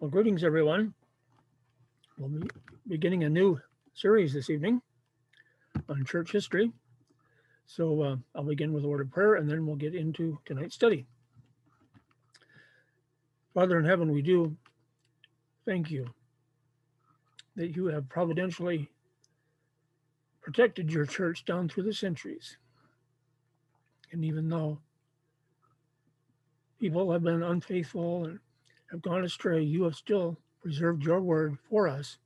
Well, greetings, everyone. We'll be beginning a new series this evening on church history. So uh, I'll begin with a word of prayer and then we'll get into tonight's study. Father in heaven, we do thank you that you have providentially protected your church down through the centuries. And even though people have been unfaithful and have gone astray, you have still preserved your word for us,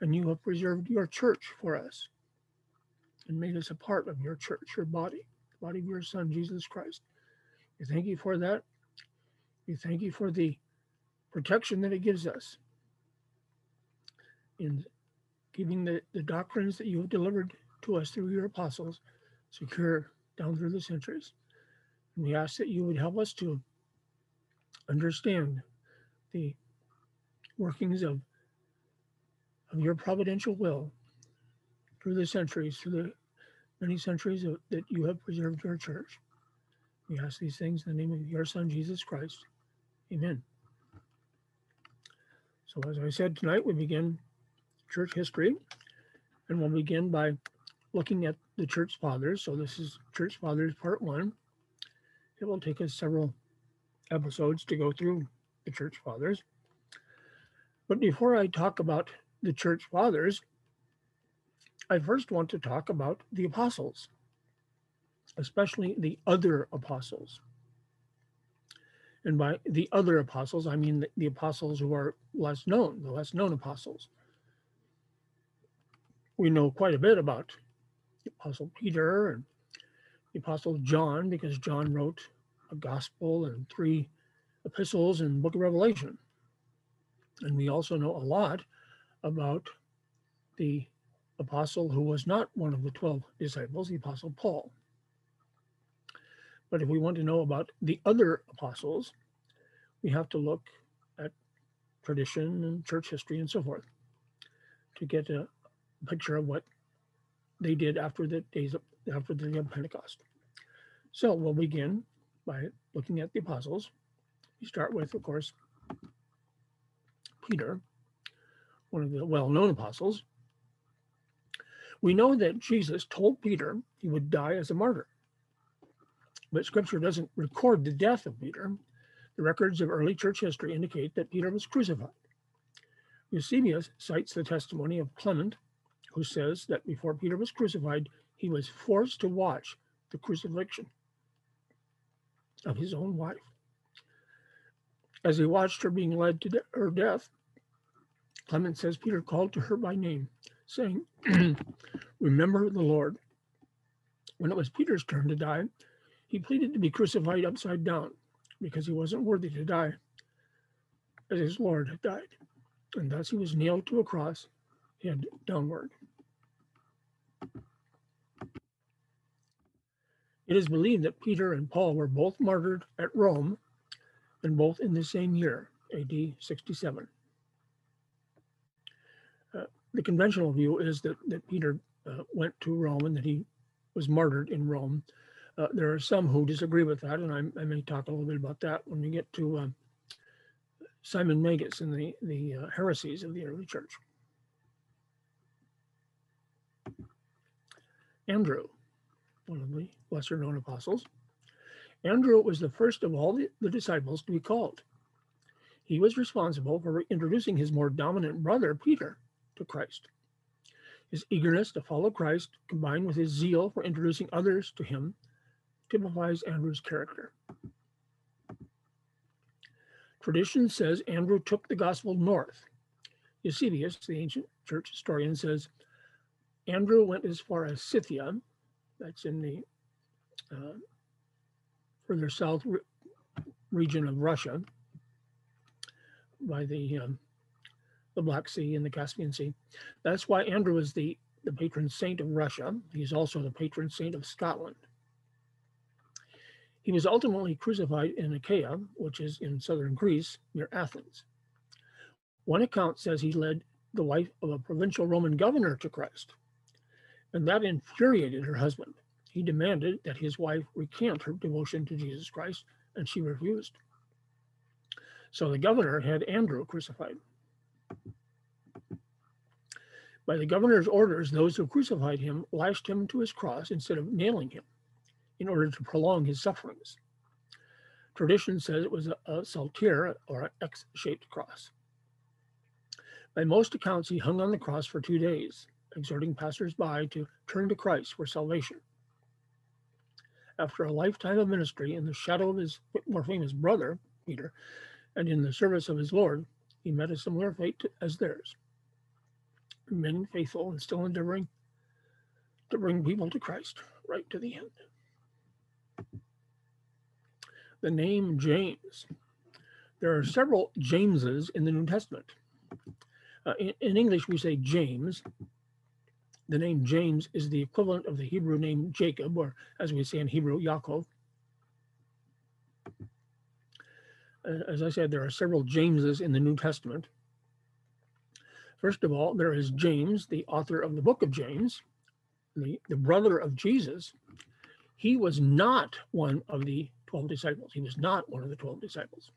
and you have preserved your church for us, and made us a part of your church, your body, the body of your Son, Jesus Christ. We thank you for that. We thank you for the protection that it gives us in keeping the, the doctrines that you have delivered to us through your apostles secure down through the centuries. And we ask that you would help us to understand the workings of, of your providential will through the centuries, through the many centuries of, that you have preserved your church. We ask these things in the name of your Son, Jesus Christ. Amen. So, as I said tonight, we begin church history, and we'll begin by looking at the church fathers. So, this is church fathers part one. It will take us several episodes to go through the church fathers. But before I talk about the church fathers, I first want to talk about the apostles, especially the other apostles. And by the other apostles, I mean the, the apostles who are less known, the less known apostles. We know quite a bit about the apostle Peter and the apostle John because John wrote a gospel and three epistles and book of Revelation. And we also know a lot about the apostle who was not one of the 12 disciples, the apostle Paul. But if we want to know about the other apostles, we have to look at tradition and church history and so forth to get a picture of what they did after the days of after the day of Pentecost. So we'll begin by looking at the apostles. We start with, of course, Peter, one of the well known apostles. We know that Jesus told Peter he would die as a martyr. But scripture doesn't record the death of Peter. The records of early church history indicate that Peter was crucified. Eusebius cites the testimony of Clement, who says that before Peter was crucified, he was forced to watch the crucifixion of his own wife. As he watched her being led to de- her death, Clement says Peter called to her by name, saying, Remember the Lord. When it was Peter's turn to die, he pleaded to be crucified upside down because he wasn't worthy to die as his Lord had died. And thus he was nailed to a cross, head downward. It is believed that Peter and Paul were both martyred at Rome and both in the same year, AD 67. Uh, the conventional view is that, that Peter uh, went to Rome and that he was martyred in Rome. Uh, there are some who disagree with that, and I, I, may talk a little bit about that when we get to um, Simon Magus and the, the uh, heresies of the early church. Andrew, one of the lesser known apostles. Andrew was the first of all the, the disciples to be called. He was responsible for introducing his more dominant brother, Peter, to Christ. His eagerness to follow Christ, combined with his zeal for introducing others to him, typifies Andrew's character. Tradition says Andrew took the gospel north. Eusebius, the ancient church historian, says Andrew went as far as Scythia, that's in the uh, further south re- region of Russia, by the um, the Black Sea and the Caspian Sea. That's why Andrew is the, the patron saint of Russia. He's also the patron saint of Scotland. He was ultimately crucified in Achaia, which is in southern Greece near Athens. One account says he led the wife of a provincial Roman governor to Christ, and that infuriated her husband. He demanded that his wife recant her devotion to Jesus Christ, and she refused. So the governor had Andrew crucified. By the governor's orders, those who crucified him lashed him to his cross instead of nailing him in order to prolong his sufferings. Tradition says it was a, a saltire or an X shaped cross. By most accounts, he hung on the cross for two days, exhorting passers-by to turn to Christ for salvation. After a lifetime of ministry in the shadow of his more famous brother, Peter, and in the service of his Lord, he met a similar fate as theirs, remaining faithful and still endeavoring to bring people to Christ right to the end. The name James. There are several Jameses in the New Testament. Uh, in, in English, we say James. The name James is the equivalent of the Hebrew name Jacob, or as we say in Hebrew, Yaakov. As I said, there are several Jameses in the New Testament. First of all, there is James, the author of the book of James, the, the brother of Jesus. He was not one of the 12 disciples. He was not one of the 12 disciples.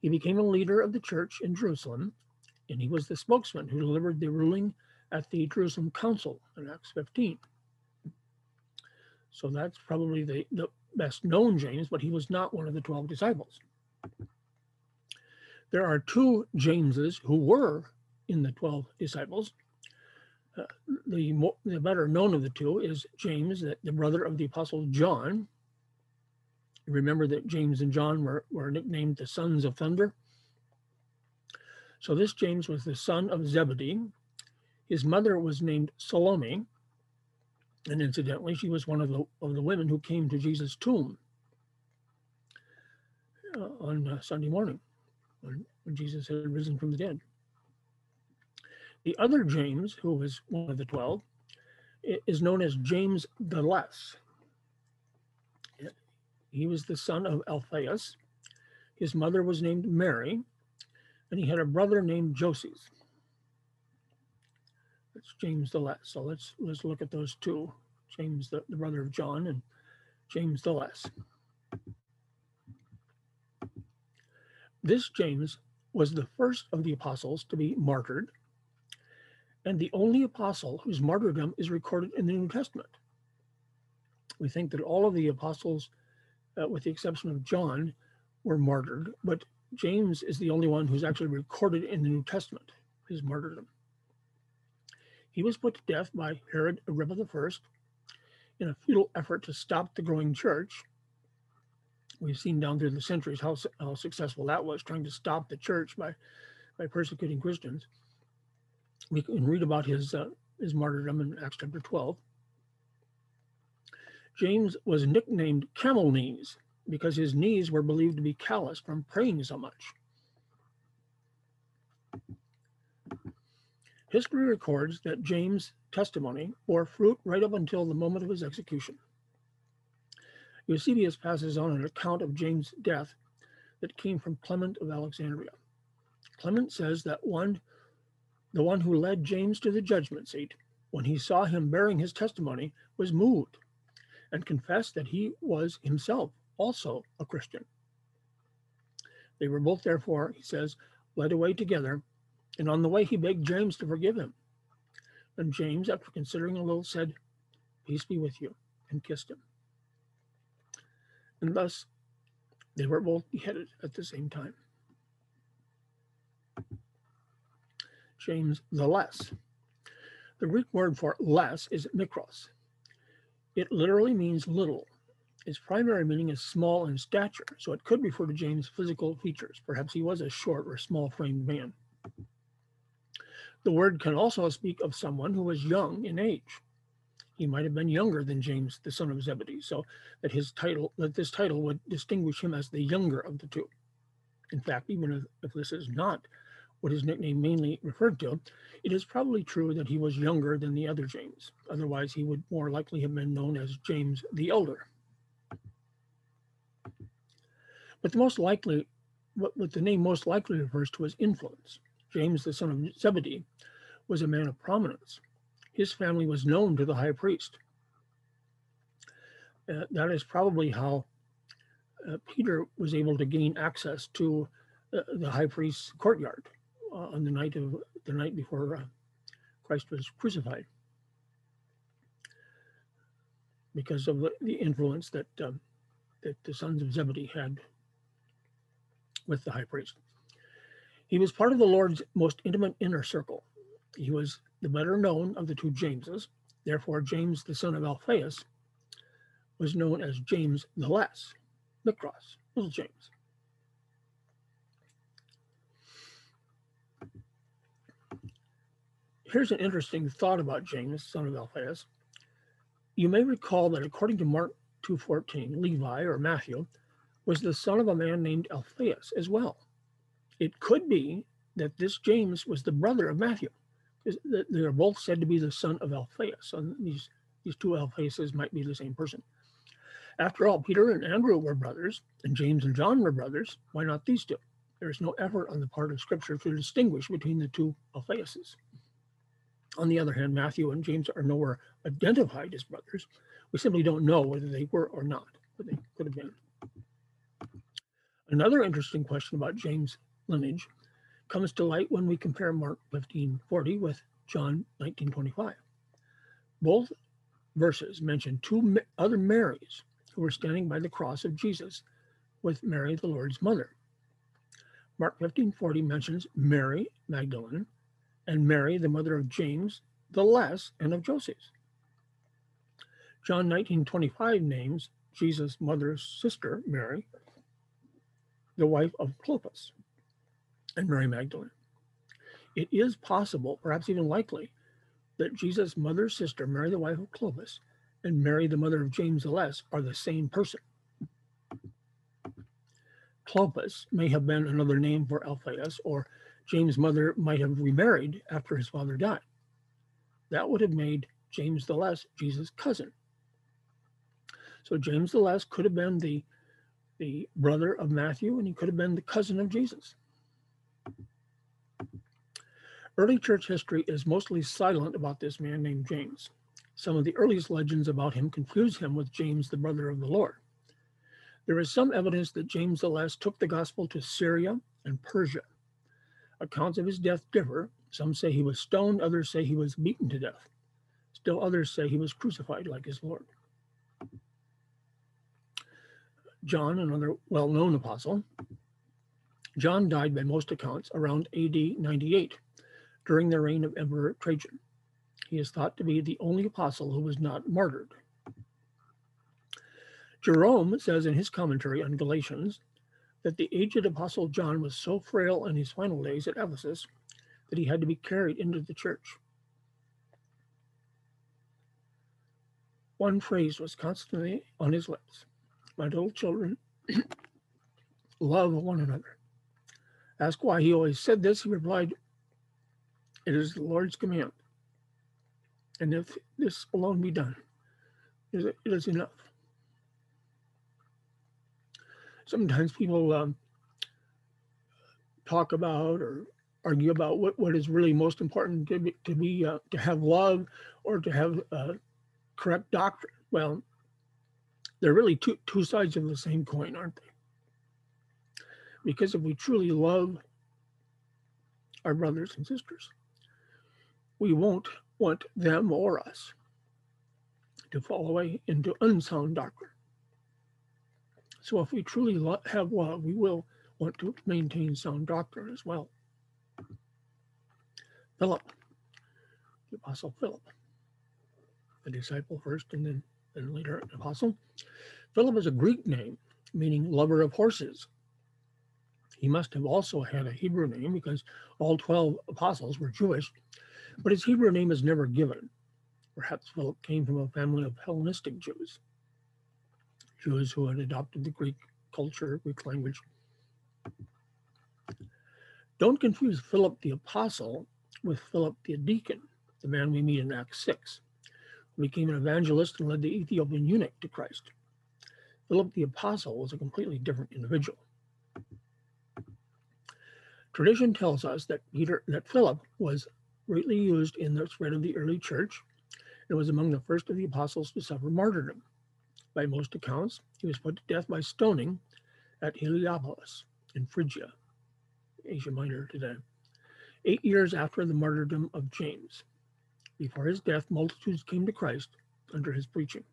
He became a leader of the church in Jerusalem and he was the spokesman who delivered the ruling at the Jerusalem Council in Acts 15. So that's probably the, the best known James, but he was not one of the 12 disciples. There are two Jameses who were in the 12 disciples. Uh, the, more, the better known of the two is James, the, the brother of the apostle John. Remember that James and John were, were nicknamed the sons of thunder. So this James was the son of Zebedee. His mother was named Salome. And incidentally, she was one of the, of the women who came to Jesus' tomb uh, on uh, Sunday morning when, when Jesus had risen from the dead. The other James, who was one of the 12, is known as James the Less. He was the son of Alphaeus. His mother was named Mary, and he had a brother named Joses. That's James the Less. So let's let's look at those two. James, the, the brother of John, and James the Less. This James was the first of the apostles to be martyred, and the only apostle whose martyrdom is recorded in the New Testament. We think that all of the apostles, uh, with the exception of John, were martyred, but James is the only one who's actually recorded in the New Testament, his martyrdom. He was put to death by Herod Agrippa I in a futile effort to stop the growing church. We've seen down through the centuries how, how successful that was, trying to stop the church by, by persecuting Christians. We can read about his, uh, his martyrdom in Acts chapter 12. James was nicknamed Camel Knees because his knees were believed to be calloused from praying so much. History records that James' testimony bore fruit right up until the moment of his execution. Eusebius passes on an account of James' death that came from Clement of Alexandria. Clement says that one, the one who led James to the judgment seat, when he saw him bearing his testimony, was moved and confessed that he was himself also a Christian. They were both, therefore, he says, led away together, and on the way he begged James to forgive him. And James, after considering a little, said, Peace be with you, and kissed him. And thus they were both beheaded at the same time. James the Less. The Greek word for less is mikros. It literally means little, its primary meaning is small in stature, so it could refer to James' physical features. Perhaps he was a short or small framed man. The word can also speak of someone who was young in age. He might have been younger than James, the son of Zebedee, so that his title, that this title would distinguish him as the younger of the two. In fact, even if, if this is not what his nickname mainly referred to, it is probably true that he was younger than the other James. Otherwise, he would more likely have been known as James the Elder. But the most likely, what, what the name most likely refers to is influence. James, the son of Zebedee, was a man of prominence. His family was known to the high priest. Uh, that is probably how uh, Peter was able to gain access to uh, the high priest's courtyard uh, on the night of the night before uh, Christ was crucified, because of the, influence that um, that the sons of Zebedee had with the high priest. He was part of the Lord's most intimate inner circle. He was the better known of the two Jameses. Therefore, James, the son of Alphaeus, was known as James the Less, the cross, little James. Here's an interesting thought about James, son of Alphaeus. You may recall that according to Mark 2.14, Levi, or Matthew, was the son of a man named Alphaeus as well. It could be that this James was the brother of Matthew. They are both said to be the son of Alphaeus. So these, these two Alphaeuses might be the same person. After all, Peter and Andrew were brothers, and James and John were brothers. Why not these two? There is no effort on the part of Scripture to distinguish between the two Alphaeuses. On the other hand, Matthew and James are nowhere identified as brothers. We simply don't know whether they were or not, but they could have been. Another interesting question about James' lineage comes to light when we compare Mark 15:40 with John 19:25. Both verses mention two other Marys who were standing by the cross of Jesus with Mary, the Lord's mother. Mark 15:40 mentions Mary Magdalene and Mary, the mother of James the Less and of Joseph. John 19:25 names Jesus' mother's sister, Mary, the wife of Clopas and Mary Magdalene. It is possible, perhaps even likely, that Jesus' mother's sister, Mary, the wife of Clopas, and Mary, the mother of James the Less, are the same person. Clopas may have been another name for Alphaeus, or James' mother might have remarried after his father died. That would have made James the Less Jesus' cousin. So James the Less could have been the, the brother of Matthew, and he could have been the cousin of Jesus. Early church history is mostly silent about this man named James. Some of the earliest legends about him confuse him with James, the brother of the Lord. There is some evidence that James the Less took the gospel to Syria and Persia. Accounts of his death differ. Some say he was stoned, others say he was beaten to death. Still others say he was crucified like his Lord. John, another well known apostle, John died by most accounts around AD 98 during the reign of Emperor Trajan. He is thought to be the only apostle who was not martyred. Jerome says in his commentary on Galatians that the aged apostle John was so frail in his final days at Ephesus that he had to be carried into the church. One phrase was constantly on his lips My little children, love one another. Asked why he always said this, he replied, It is the Lord's command. And if this alone be done, it is enough. Sometimes people um, talk about or argue about what, what is really most important to be to be uh, to have love or to have uh, correct doctrine. Well, they're really two two sides of the same coin, aren't they? Because if we truly love our brothers and sisters, we won't want them or us to fall away into unsound doctrine. So if we truly have love, we will want to maintain sound doctrine as well. Philip, the Apostle Philip, a disciple first and then, then later an apostle. Philip is a Greek name meaning lover of horses. He must have also had a Hebrew name because all 12 apostles were Jewish but his Hebrew name is never given. Perhaps Philip came from a family of Hellenistic Jews, Jews who had adopted the Greek culture, Greek language. Don't confuse Philip the apostle with Philip the deacon, the man we meet in Acts 6, who became an evangelist and led the Ethiopian eunuch to Christ. Philip the apostle was a completely different individual. Tradition tells us that Peter that Philip was greatly used in the spread of the early church and was among the first of the apostles to suffer martyrdom. By most accounts, he was put to death by stoning at Heliopolis in Phrygia. Asia Minor today. Eight years after the martyrdom of James, before his death, multitudes came to Christ under his preaching.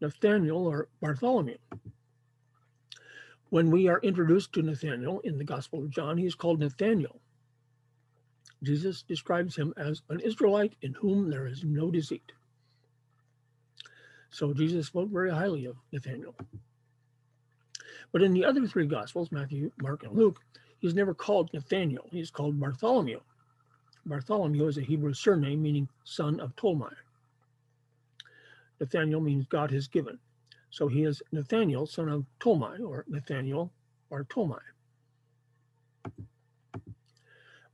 Nathaniel or Bartholomew. When we are introduced to Nathaniel in the Gospel of John, he is called Nathaniel. Jesus describes him as an Israelite in whom there is no deceit. So Jesus spoke very highly of Nathaniel. But in the other three Gospels, Matthew, Mark, and Luke, he's never called Nathaniel. He's called Bartholomew. Bartholomew is a Hebrew surname meaning son of Tolmai. Nathaniel means God has given. So he is Nathaniel, son of Tolmai, or Nathaniel or Tolmai.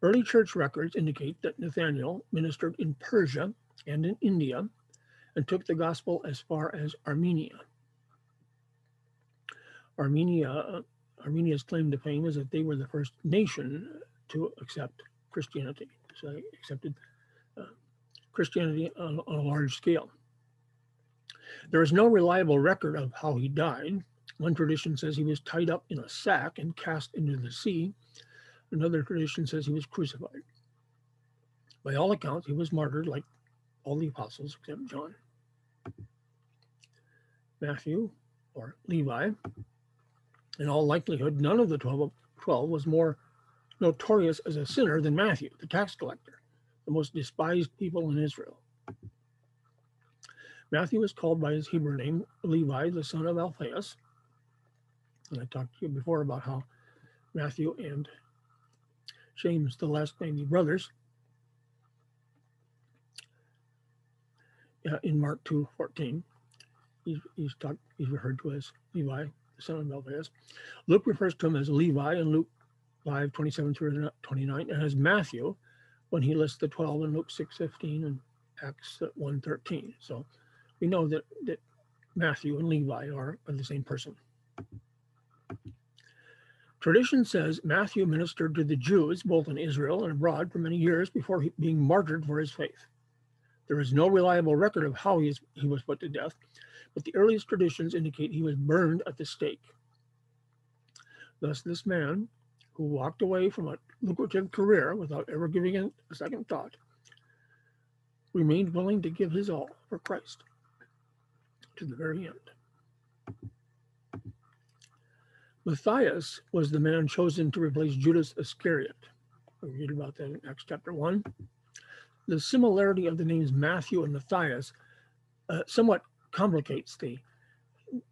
Early church records indicate that Nathaniel ministered in Persia and in India and took the gospel as far as Armenia. Armenia, Armenia's claim to fame is that they were the first nation to accept Christianity. So they accepted uh, Christianity on, on a large scale. There is no reliable record of how he died. One tradition says he was tied up in a sack and cast into the sea. Another tradition says he was crucified. By all accounts, he was martyred like all the apostles except John. Matthew or Levi, in all likelihood, none of the 12, 12 was more notorious as a sinner than Matthew, the tax collector, the most despised people in Israel. Matthew was called by his Hebrew name Levi, the son of Alphaeus. And I talked to you before about how Matthew and James, the last the brothers, in Mark 2 14, he's, he's, talked, he's referred to as Levi, the son of Alphaeus. Luke refers to him as Levi in Luke 5 27 through 29, and as Matthew when he lists the 12 in Luke 6 15 and Acts 1 13. So we know that, that Matthew and Levi are, are the same person. Tradition says Matthew ministered to the Jews both in Israel and abroad for many years before being martyred for his faith. There is no reliable record of how he, is, he was put to death, but the earliest traditions indicate he was burned at the stake. Thus, this man, who walked away from a lucrative career without ever giving it a second thought, remained willing to give his all for Christ to the very end. Matthias was the man chosen to replace Judas Iscariot. We read about that in Acts chapter 1. The similarity of the names Matthew and Matthias uh, somewhat complicates the,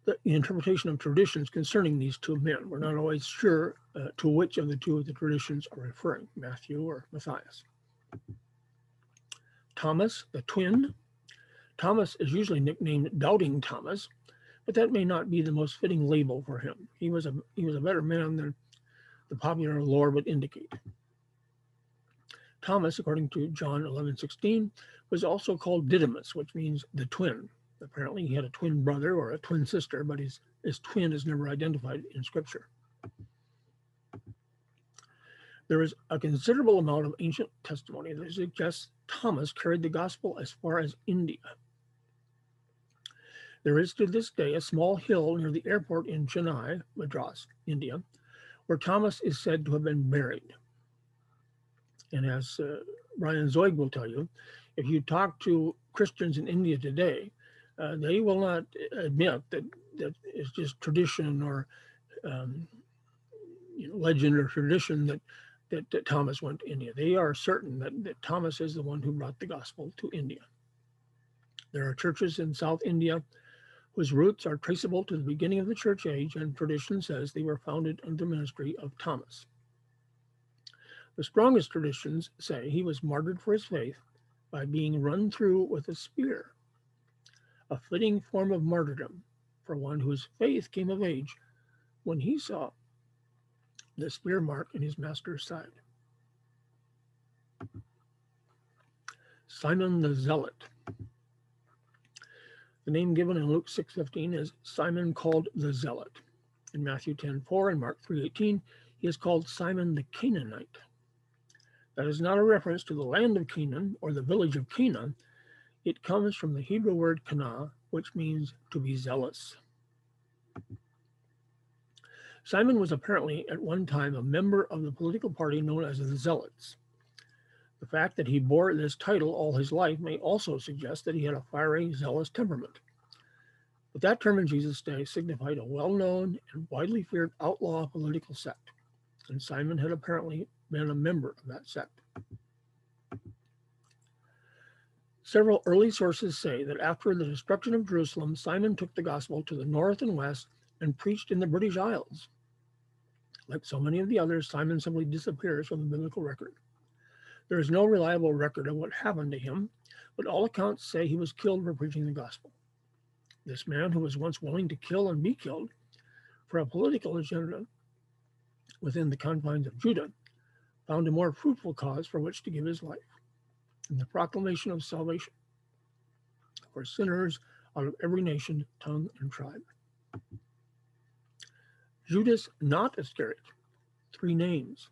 the, interpretation of traditions concerning these two men. We're not always sure uh, to which of the two of the traditions are referring, Matthew or Matthias. Thomas, the twin, Thomas is usually nicknamed Doubting Thomas, but that may not be the most fitting label for him. He was a he was a better man than the popular lore would indicate. Thomas, according to John 11, 16, was also called Didymus, which means the twin. Apparently, he had a twin brother or a twin sister, but his, his twin is never identified in Scripture. There is a considerable amount of ancient testimony that suggests Thomas carried the gospel as far as India. There is to this day a small hill near the airport in Chennai, Madras, India, where Thomas is said to have been buried. And as uh, Brian Zoig will tell you, if you talk to Christians in India today, uh, they will not admit that that it's just tradition or um, you know, legend or tradition that, that, that Thomas went to India. They are certain that, that Thomas is the one who brought the gospel to India. There are churches in South India whose roots are traceable to the beginning of the church age, and tradition says they were founded under the ministry of Thomas. The strongest traditions say he was martyred for his faith by being run through with a spear, a fitting form of martyrdom for one whose faith came of age when he saw the spear mark in his master's side. Simon the Zealot. The name given in Luke 6:15 is Simon called the Zealot. In Matthew 10:4 and Mark 3:18, he is called Simon the Canaanite. That is not a reference to the land of Canaan or the village of Canaan. It comes from the Hebrew word kana, which means to be zealous. Simon was apparently at one time a member of the political party known as the Zealots. The fact that he bore this title all his life may also suggest that he had a fiery, zealous temperament. But that term in Jesus' day signified a well known and widely feared outlaw political sect, and Simon had apparently been a member of that sect. Several early sources say that after the destruction of Jerusalem, Simon took the gospel to the north and west and preached in the British Isles. Like so many of the others, Simon simply disappears from the biblical record. There is no reliable record of what happened to him, but all accounts say he was killed for preaching the gospel. This man, who was once willing to kill and be killed for a political agenda within the confines of Judah, found a more fruitful cause for which to give his life in the proclamation of salvation for sinners out of every nation, tongue, and tribe. Judas, not Iscariot, three names.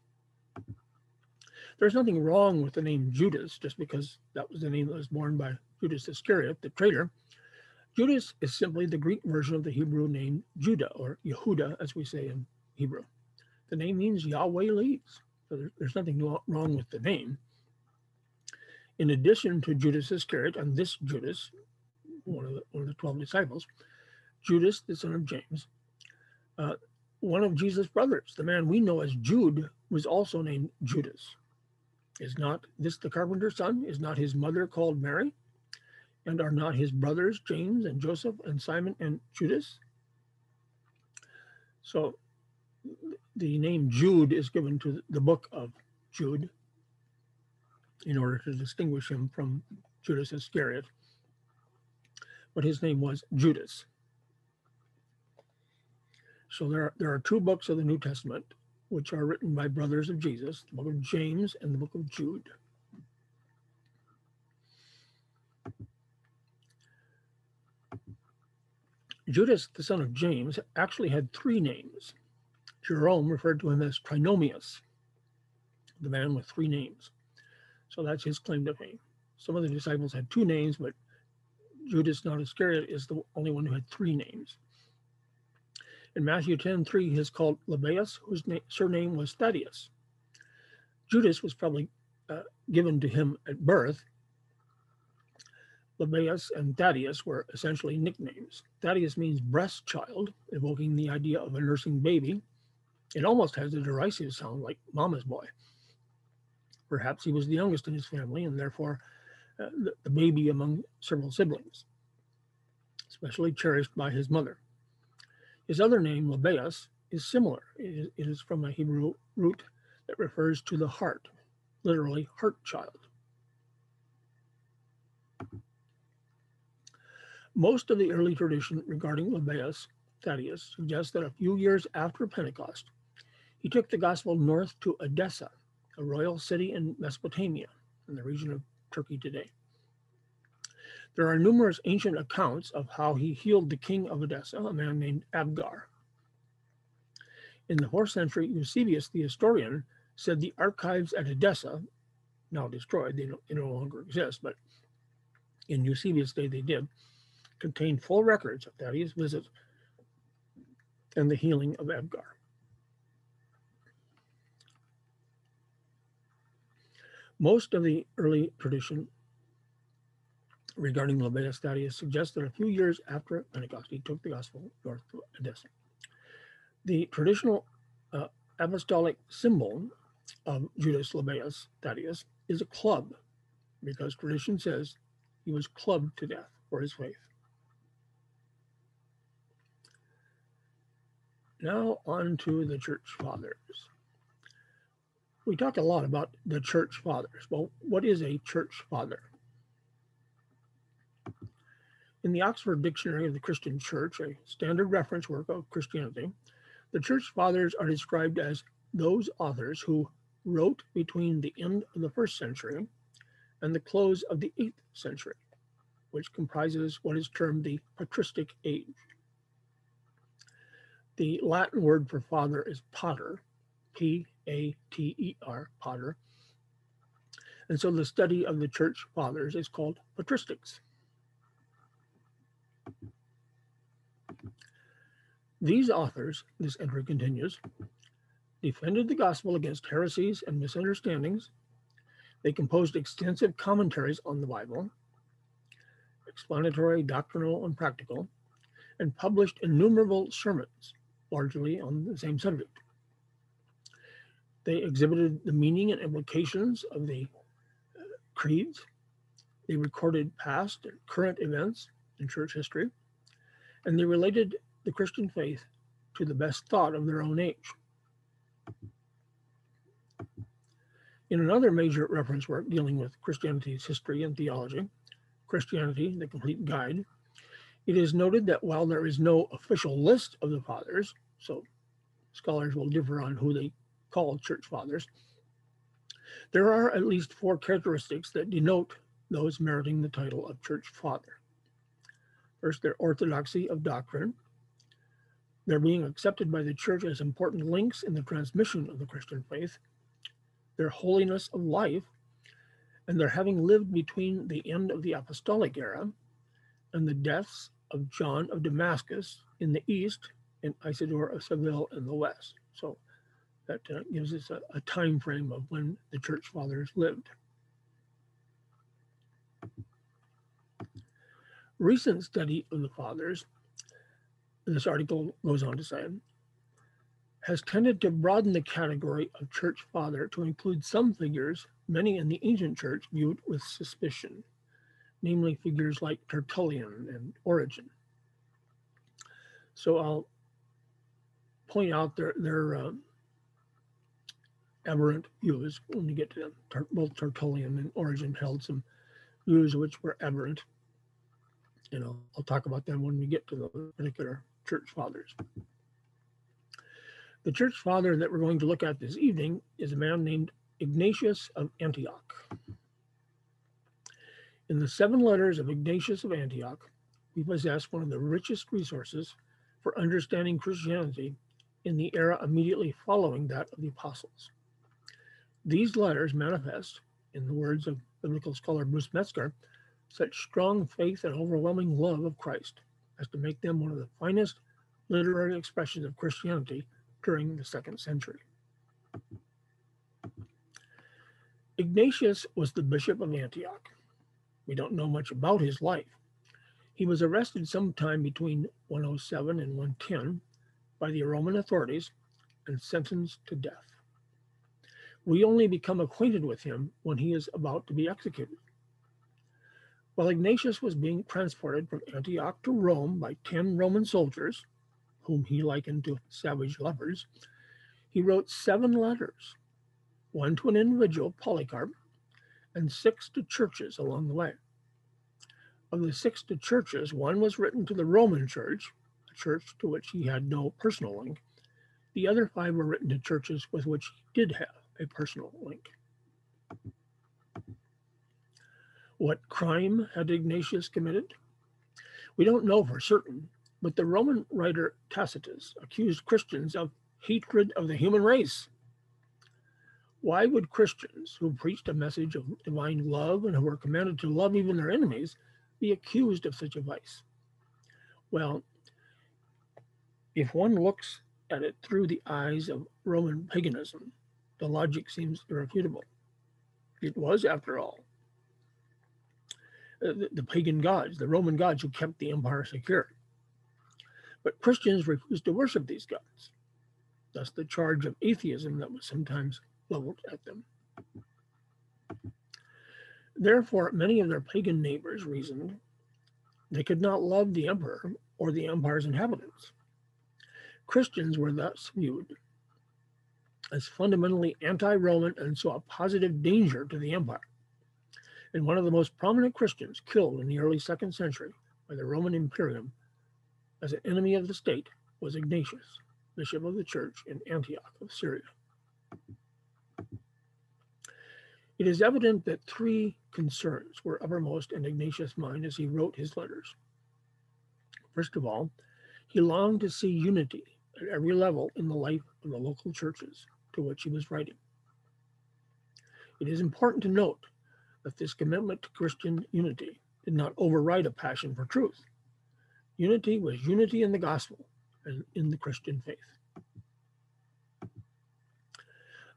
There's nothing wrong with the name Judas just because that was the name that was borne by Judas Iscariot, the traitor. Judas is simply the Greek version of the Hebrew name Judah or Yehuda, as we say in Hebrew. The name means Yahweh leads. So there's nothing wrong with the name. In addition to Judas Iscariot and this Judas, one of the, one of the 12 disciples, Judas, the son of James, uh, one of Jesus' brothers, the man we know as Jude, was also named Judas. Is not this the carpenter's son? Is not his mother called Mary? And are not his brothers James and Joseph and Simon and Judas? So the name Jude is given to the book of Jude in order to distinguish him from Judas Iscariot. But his name was Judas. So there are, there are two books of the New Testament which are written by brothers of Jesus, the book of James and the book of Jude. Judas, the son of James, actually had three names. Jerome referred to him as Trinomius, the man with three names. So that's his claim to fame. Some of the disciples had two names, but Judas, not Iscariot, is the only one who had three names. In Matthew 10 3, he is called Lebbaeus, whose surname was Thaddeus. Judas was probably uh, given to him at birth. Lebbaeus and Thaddeus were essentially nicknames. Thaddeus means breast child, evoking the idea of a nursing baby. It almost has a derisive sound like mama's boy. Perhaps he was the youngest in his family and therefore uh, the, the baby among several siblings, especially cherished by his mother. His other name, Lebbaeus, is similar. It is from a Hebrew root that refers to the heart, literally heart child. Most of the early tradition regarding Lebbaeus, Thaddeus, suggests that a few years after Pentecost, he took the gospel north to Edessa, a royal city in Mesopotamia, in the region of Turkey today. There are numerous ancient accounts of how he healed the king of Edessa, a man named Abgar. In the 4th century, Eusebius the historian said the archives at Edessa, now destroyed, they no, they no longer exist, but in Eusebius' day they did, contained full records of Thaddeus' visit and the healing of Abgar. Most of the early tradition regarding Lebbaeus Thaddeus suggests that a few years after Pentecost, he took the gospel north to Edessa. The traditional uh, apostolic symbol of Judas Lebbaeus Thaddeus is a club, because tradition says he was clubbed to death for his faith. Now, on to the church fathers. We talk a lot about the church fathers. Well, what is a church father? In the Oxford Dictionary of the Christian Church, a standard reference work of Christianity, the church fathers are described as those authors who wrote between the end of the first century and the close of the eighth century, which comprises what is termed the patristic age. The Latin word for father is pater, P A T E R, pater. And so the study of the church fathers is called patristics. These authors, this entry continues, defended the gospel against heresies and misunderstandings. They composed extensive commentaries on the Bible, explanatory, doctrinal, and practical, and published innumerable sermons, largely on the same subject. They exhibited the meaning and implications of the uh, creeds. They recorded past and current events in church history, and they related the Christian faith to the best thought of their own age. In another major reference work dealing with Christianity's history and theology, Christianity, the Complete Guide, it is noted that while there is no official list of the fathers, so scholars will differ on who they call church fathers, there are at least four characteristics that denote those meriting the title of church father. First, their orthodoxy of doctrine, their being accepted by the church as important links in the transmission of the Christian faith, their holiness of life, and their having lived between the end of the apostolic era and the deaths of John of Damascus in the east and Isidore of Seville in the west. So that uh, gives us a, a time frame of when the church fathers lived. Recent study of the fathers, this article goes on to say, has tended to broaden the category of church father to include some figures many in the ancient church viewed with suspicion, namely figures like Tertullian and Origen. So I'll point out their, their uh, aberrant views when you get to them. Both Tertullian and Origen held some views which were aberrant. Know, I'll talk about them when we get to the particular church fathers. The church father that we're going to look at this evening is a man named Ignatius of Antioch. In the seven letters of Ignatius of Antioch, we possess one of the richest resources for understanding Christianity in the era immediately following that of the apostles. These letters manifest, in the words of biblical scholar Bruce Metzger, such strong faith and overwhelming love of Christ as to make them one of the finest literary expressions of Christianity during the second century. Ignatius was the bishop of Antioch. We don't know much about his life. He was arrested sometime between 107 and 110 by the Roman authorities and sentenced to death. We only become acquainted with him when he is about to be executed. While Ignatius was being transported from Antioch to Rome by 10 Roman soldiers, whom he likened to savage leopards, he wrote seven letters, one to an individual, Polycarp, and six to churches along the way. Of the six to churches, one was written to the Roman church, a church to which he had no personal link. The other five were written to churches with which he did have a personal link. What crime had Ignatius committed? We don't know for certain, but the Roman writer Tacitus accused Christians of hatred of the human race. Why would Christians who preached a message of divine love and who were commanded to love even their enemies be accused of such a vice? Well, if one looks at it through the eyes of Roman paganism, the logic seems irrefutable. It was, after all, Uh, the, the pagan gods, the Roman gods who kept the empire secure. But Christians refused to worship these gods. Thus, the charge of atheism that was sometimes leveled at them. Therefore, many of their pagan neighbors reasoned they could not love the emperor or the empire's inhabitants. Christians were thus viewed as fundamentally anti Roman and saw a positive danger to the empire. And one of the most prominent Christians killed in the early second century by the Roman Imperium as an enemy of the state was Ignatius, bishop of the church in Antioch of Syria. It is evident that three concerns were uppermost in Ignatius' mind as he wrote his letters. First of all, he longed to see unity at every level in the life of the local churches to which he was writing. It is important to note that this commitment to Christian unity did not override a passion for truth. Unity was unity in the gospel, and in the Christian faith.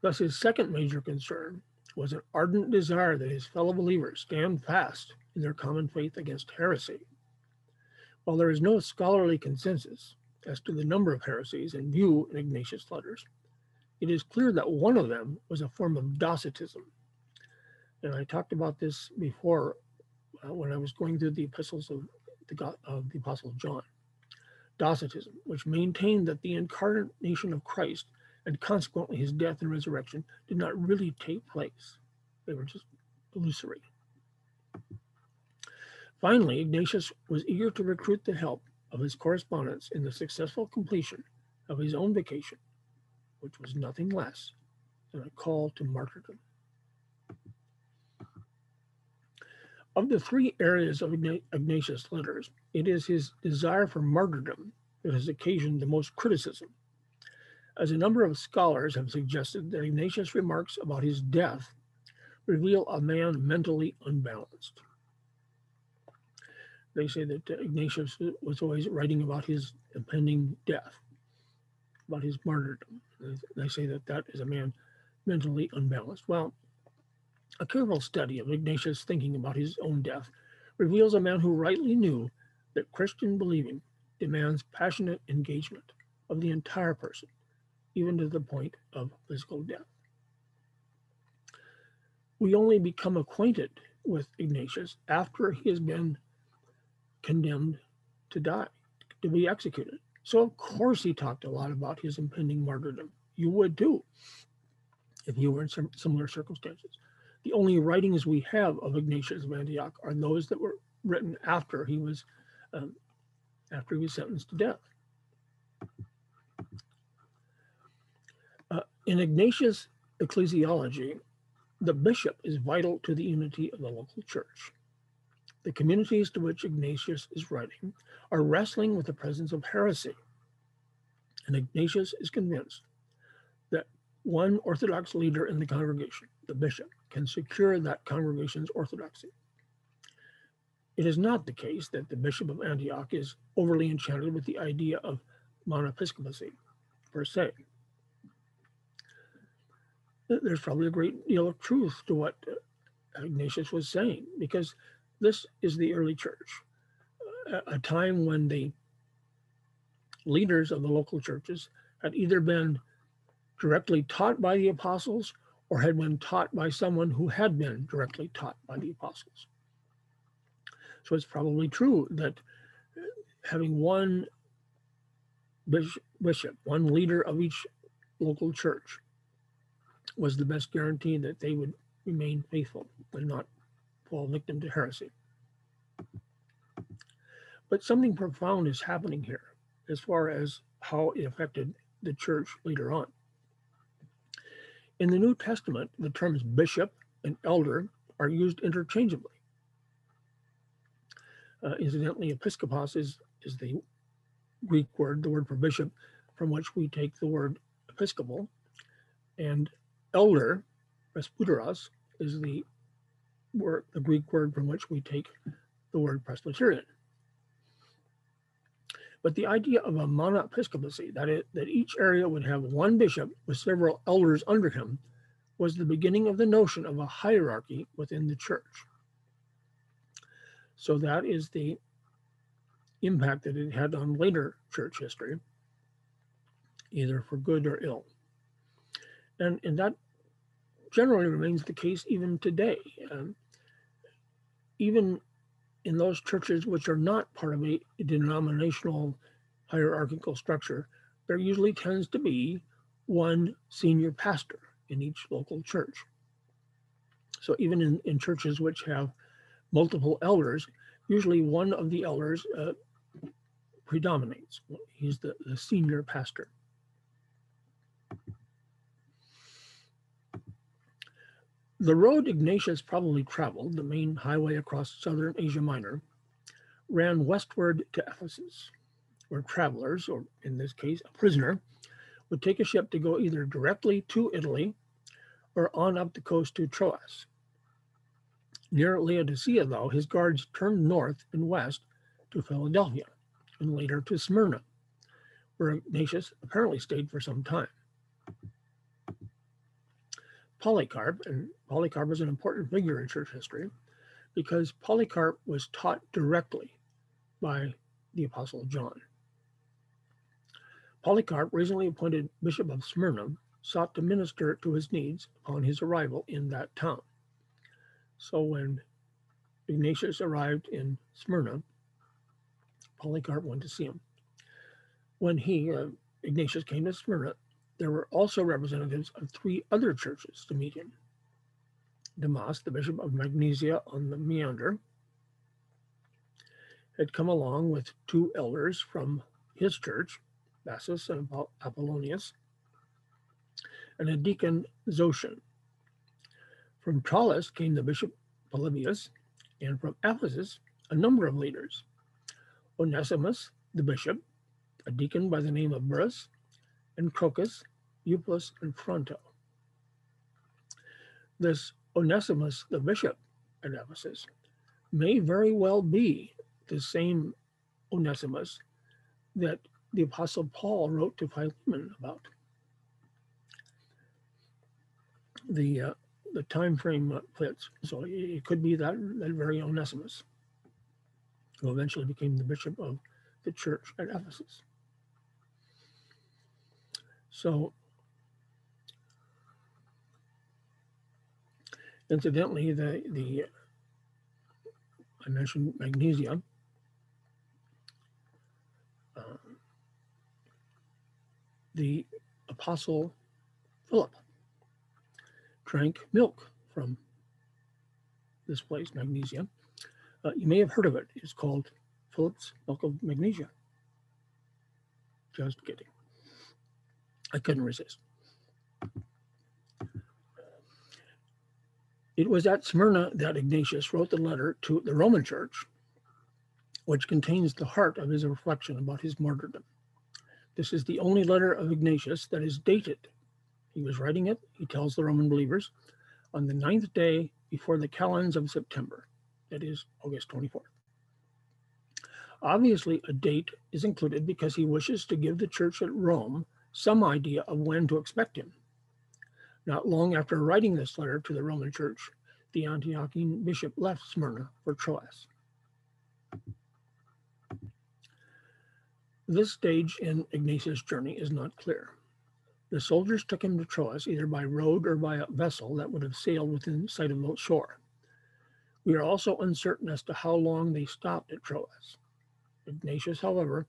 Thus, his second major concern was an ardent desire that his fellow believers stand fast in their common faith against heresy. While there is no scholarly consensus as to the number of heresies in view in Ignatius' letters, it is clear that one of them was a form of Docetism. And I talked about this before uh, when I was going through the epistles of the, of the Apostle John. Docetism, which maintained that the incarnation of Christ and consequently his death and resurrection did not really take place. They were just illusory. Finally, Ignatius was eager to recruit the help of his correspondents in the successful completion of his own vacation, which was nothing less than a call to martyrdom. Of the three areas of Ignatius' letters, it is his desire for martyrdom that has occasioned the most criticism, as a number of scholars have suggested that Ignatius' remarks about his death reveal a man mentally unbalanced. They say that uh, Ignatius was always writing about his impending death, about his martyrdom. They say that that is a man mentally unbalanced. Well, a careful study of Ignatius' thinking about his own death reveals a man who rightly knew that Christian believing demands passionate engagement of the entire person, even to the point of physical death. We only become acquainted with Ignatius after he has been condemned to die, to be executed. So, of course, he talked a lot about his impending martyrdom. You would too, if you were in similar circumstances. The only writings we have of Ignatius of Antioch are those that were written after he was um, after he was sentenced to death. Uh, in Ignatius' ecclesiology, the bishop is vital to the unity of the local church. The communities to which Ignatius is writing are wrestling with the presence of heresy. And Ignatius is convinced that one Orthodox leader in the congregation, the bishop, can secure that congregation's orthodoxy. It is not the case that the Bishop of Antioch is overly enchanted with the idea of monoepiscopacy per se. There's probably a great deal of truth to what uh, Ignatius was saying, because this is the early church, uh, a time when the leaders of the local churches had either been directly taught by the apostles or had been taught by someone who had been directly taught by the apostles. So it's probably true that uh, having one bishop, one leader of each local church, was the best guarantee that they would remain faithful and not fall victim to heresy. But something profound is happening here as far as how it affected the church later on. In the New Testament, the terms bishop and elder are used interchangeably. Uh, incidentally, episkopos is, is the Greek word, the word for bishop, from which we take the word episcopal. And elder, presbyteros, is the word, the Greek word from which we take the word Presbyterian. But the idea of a monoepiscopacy, that, it, that each area would have one bishop with several elders under him, was the beginning of the notion of a hierarchy within the church. So that is the impact that it had on later church history, either for good or ill. And, and that generally remains the case even today. Um, even in those churches which are not part of a denominational hierarchical structure, there usually tends to be one senior pastor in each local church. So even in, in churches which have multiple elders, usually one of the elders uh, predominates. He's the, the senior pastor. The road Ignatius probably traveled, the main highway across southern Asia Minor, ran westward to Ephesus, where travelers, or in this case, a prisoner, would take a ship to go either directly to Italy or on up the coast to Troas. Near Laodicea, though, his guards turned north and west to Philadelphia and later to Smyrna, where Ignatius apparently stayed for some time. Polycarp, and Polycarp is an important figure in church history because Polycarp was taught directly by the Apostle John. Polycarp, recently appointed Bishop of Smyrna, sought to minister to his needs upon his arrival in that town. So when Ignatius arrived in Smyrna, Polycarp went to see him. When he, uh, Ignatius, came to Smyrna, there were also representatives of three other churches to meet him. Demas, the bishop of Magnesia on the Meander, had come along with two elders from his church, Bassus and Apollonius, and a deacon Zotion. From Tralles came the bishop Polybius, and from Ephesus, a number of leaders. Onesimus, the bishop, a deacon by the name of Burrus, and Crocus, Euplus, and Fronto. This Onesimus, the bishop at Ephesus, may very well be the same Onesimus that the Apostle Paul wrote to Philemon about. The uh, the time frame fits, so it could be that that very Onesimus, who eventually became the bishop of the church at Ephesus. So, incidentally, the the I mentioned Magnesia the apostle Philip drank milk from this place, Magnesia. Uh, you may have heard of it. It's called Philip's Milk of Magnesia. Just kidding. I couldn't resist. It was at Smyrna that Ignatius wrote the letter to the Roman Church, which contains the heart of his reflection about his martyrdom. This is the only letter of Ignatius that is dated. He was writing it, he tells the Roman believers, on the ninth day before the calends of September, that is August 24th. Obviously, a date is included because he wishes to give the church at Rome some idea of when to expect him. Not long after writing this letter to the Roman church, the Antiochian bishop left Smyrna for Troas. This stage in Ignatius' journey is not clear. The soldiers took him to Troas either by road or by a vessel that would have sailed within sight of the shore. We are also uncertain as to how long they stopped at Troas. Ignatius, however,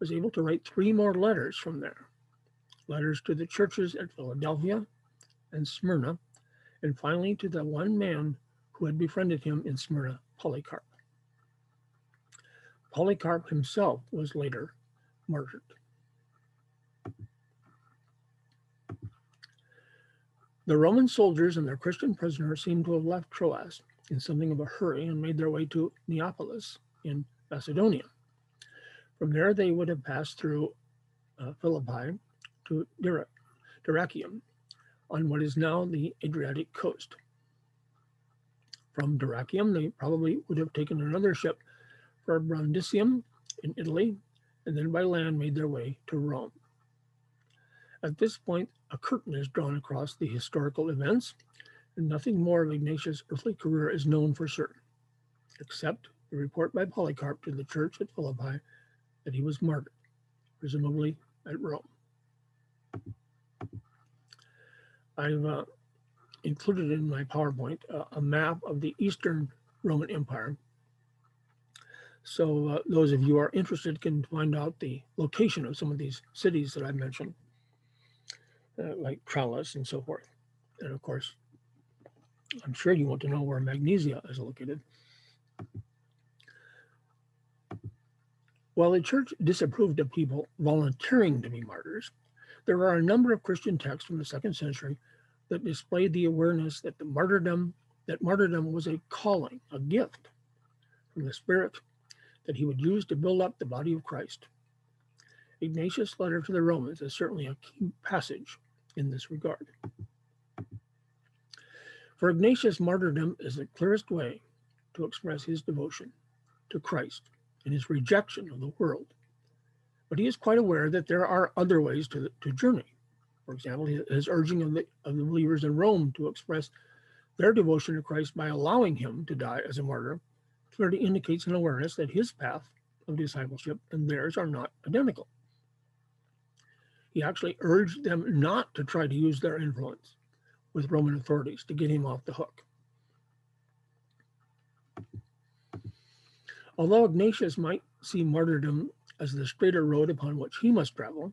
was able to write three more letters from there letters to the churches at Philadelphia and Smyrna, and finally to the one man who had befriended him in Smyrna, Polycarp. Polycarp himself was later martyred. The Roman soldiers and their Christian prisoners seem to have left Troas in something of a hurry and made their way to Neapolis in Macedonia. From there, they would have passed through uh, Philippi to Dyrrhachium on what is now the Adriatic coast. From Dyrrhachium, they probably would have taken another ship for Brundisium in Italy and then by land made their way to Rome. At this point, a curtain is drawn across the historical events, and nothing more of Ignatius' earthly career is known for certain, except the report by Polycarp to the church at Philippi that he was martyred, presumably at Rome. I've uh, included in my PowerPoint uh, a map of the Eastern Roman Empire so uh, those of you who are interested can find out the location of some of these cities that I mentioned, uh, like Tralles and so forth. And of course, I'm sure you want to know where Magnesia is located. While the church disapproved of people volunteering to be martyrs, there are a number of Christian texts from the second century that display the awareness that the martyrdom, that martyrdom was a calling, a gift from the Spirit that he would use to build up the body of Christ. Ignatius' letter to the Romans is certainly a key passage in this regard. For Ignatius, martyrdom is the clearest way to express his devotion to Christ and his rejection of the world, But he is quite aware that there are other ways to, to journey. For example, his urging of the, of the believers in Rome to express their devotion to Christ by allowing him to die as a martyr clearly indicates an awareness that his path of discipleship and theirs are not identical. He actually urged them not to try to use their influence with Roman authorities to get him off the hook. Although Ignatius might see martyrdom as the straighter road upon which he must travel,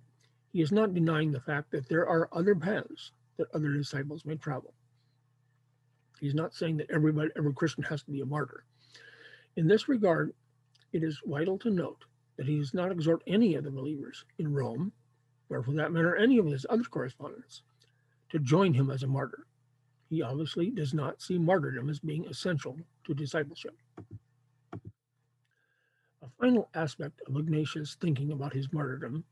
he is not denying the fact that there are other paths that other disciples may travel. He's not saying that everybody, every Christian has to be a martyr. In this regard, it is vital to note that he does not exhort any of the believers in Rome, or for that matter, any of his other correspondents, to join him as a martyr. He obviously does not see martyrdom as being essential to discipleship. A final aspect of Ignatius' thinking about his martyrdom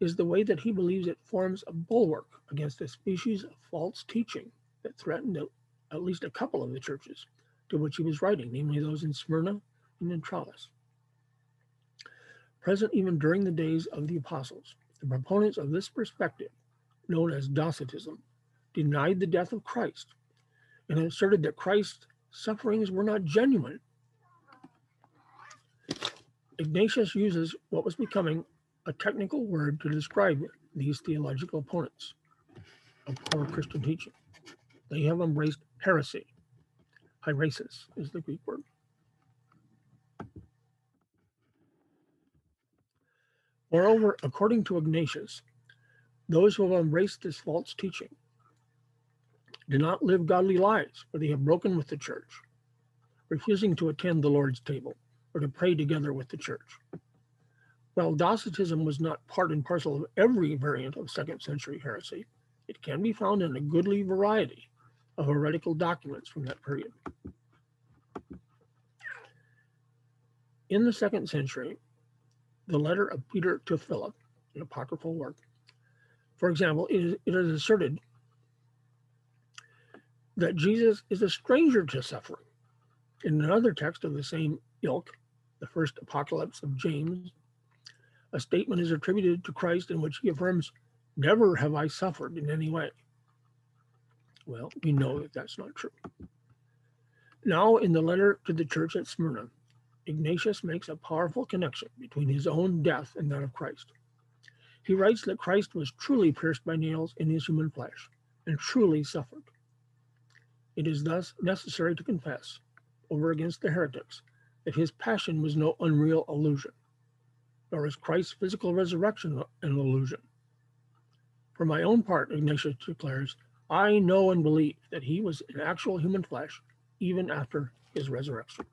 is the way that he believes it forms a bulwark against a species of false teaching that threatened at least a couple of the churches to which he was writing, namely those in Smyrna and in Troas. Present even during the days of the apostles, the proponents of this perspective, known as Docetism, denied the death of Christ and asserted that Christ's sufferings were not genuine. Ignatius uses what was becoming a technical word to describe these theological opponents of core Christian teaching. They have embraced heresy. Heresis is the Greek word. Moreover, according to Ignatius, those who have embraced this false teaching do not live godly lives, for they have broken with the church, refusing to attend the Lord's table or to pray together with the church. While Docetism was not part and parcel of every variant of second century heresy, it can be found in a goodly variety of heretical documents from that period. In the second century, the letter of Peter to Philip, an apocryphal work, for example, it is, it is asserted that Jesus is a stranger to suffering. In another text of the same ilk, the first apocalypse of James, a statement is attributed to Christ in which he affirms, Never have I suffered in any way. Well, we know that that's not true. Now, in the letter to the church at Smyrna, Ignatius makes a powerful connection between his own death and that of Christ. He writes that Christ was truly pierced by nails in his human flesh and truly suffered. It is thus necessary to confess, over against the heretics, that his passion was no unreal illusion, nor is Christ's physical resurrection an illusion. For my own part, Ignatius declares, I know and believe that he was in actual human flesh even after his resurrection.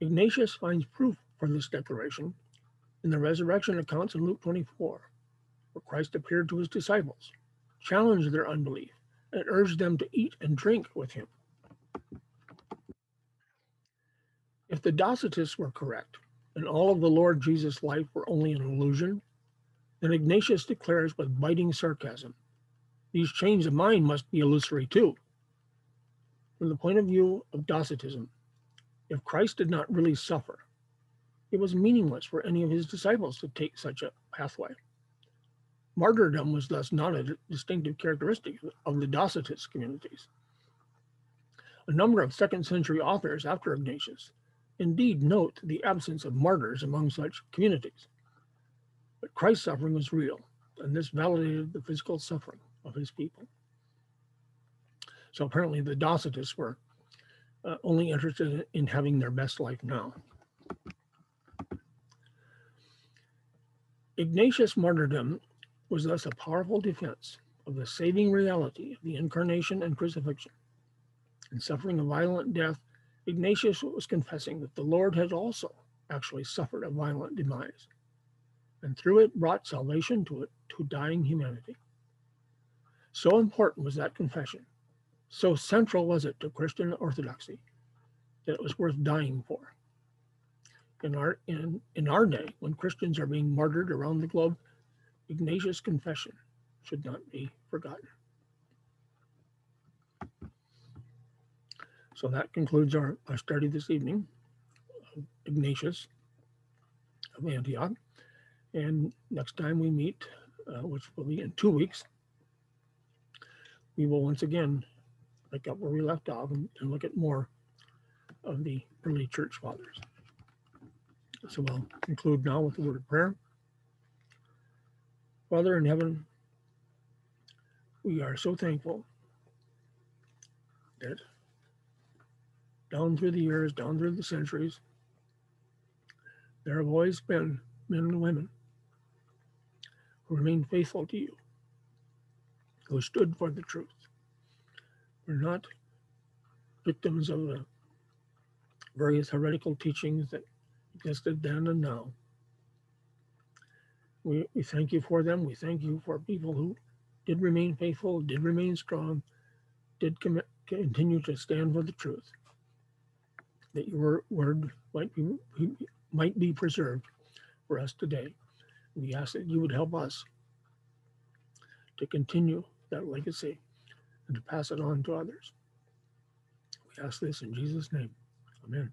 Ignatius finds proof for this declaration in the resurrection accounts in Luke 24, where Christ appeared to his disciples, challenged their unbelief, and urged them to eat and drink with him. If the Docetists were correct, and all of the Lord Jesus' life were only an illusion, then Ignatius declares with biting sarcasm these chains of mine must be illusory too. From the point of view of Docetism, if Christ did not really suffer, it was meaningless for any of his disciples to take such a pathway. Martyrdom was thus not a distinctive characteristic of the Docetist communities. A number of second century authors after Ignatius indeed note the absence of martyrs among such communities. But Christ's suffering was real, and this validated the physical suffering of his people. So apparently the Docetists were uh, only interested in having their best life now. Ignatius' martyrdom was thus a powerful defense of the saving reality of the incarnation and crucifixion. and suffering a violent death, Ignatius was confessing that the Lord had also actually suffered a violent demise, and through it brought salvation to it to dying humanity. So important was that confession, so central was it to Christian orthodoxy that it was worth dying for. In our, in, in our day, when Christians are being martyred around the globe, Ignatius' confession should not be forgotten. So that concludes our, our study this evening of Ignatius. of Antioch. And next time we meet, uh, which will be in two weeks, we will once again pick up where we left off and, and look at more of the early church fathers. So we'll conclude now with the word of prayer. Father in heaven, we are so thankful that down through the years, down through the centuries, there have always been men and women who remained faithful to you, who stood for the truth. We're not victims of the various heretical teachings that existed then and now. We, we thank you for them. We thank you for people who did remain faithful, did remain strong, did commit, continue to stand for the truth. That your word might be might be preserved for us today. We ask that you would help us to continue that legacy and to pass it on to others. We ask this in Jesus' name. Amen.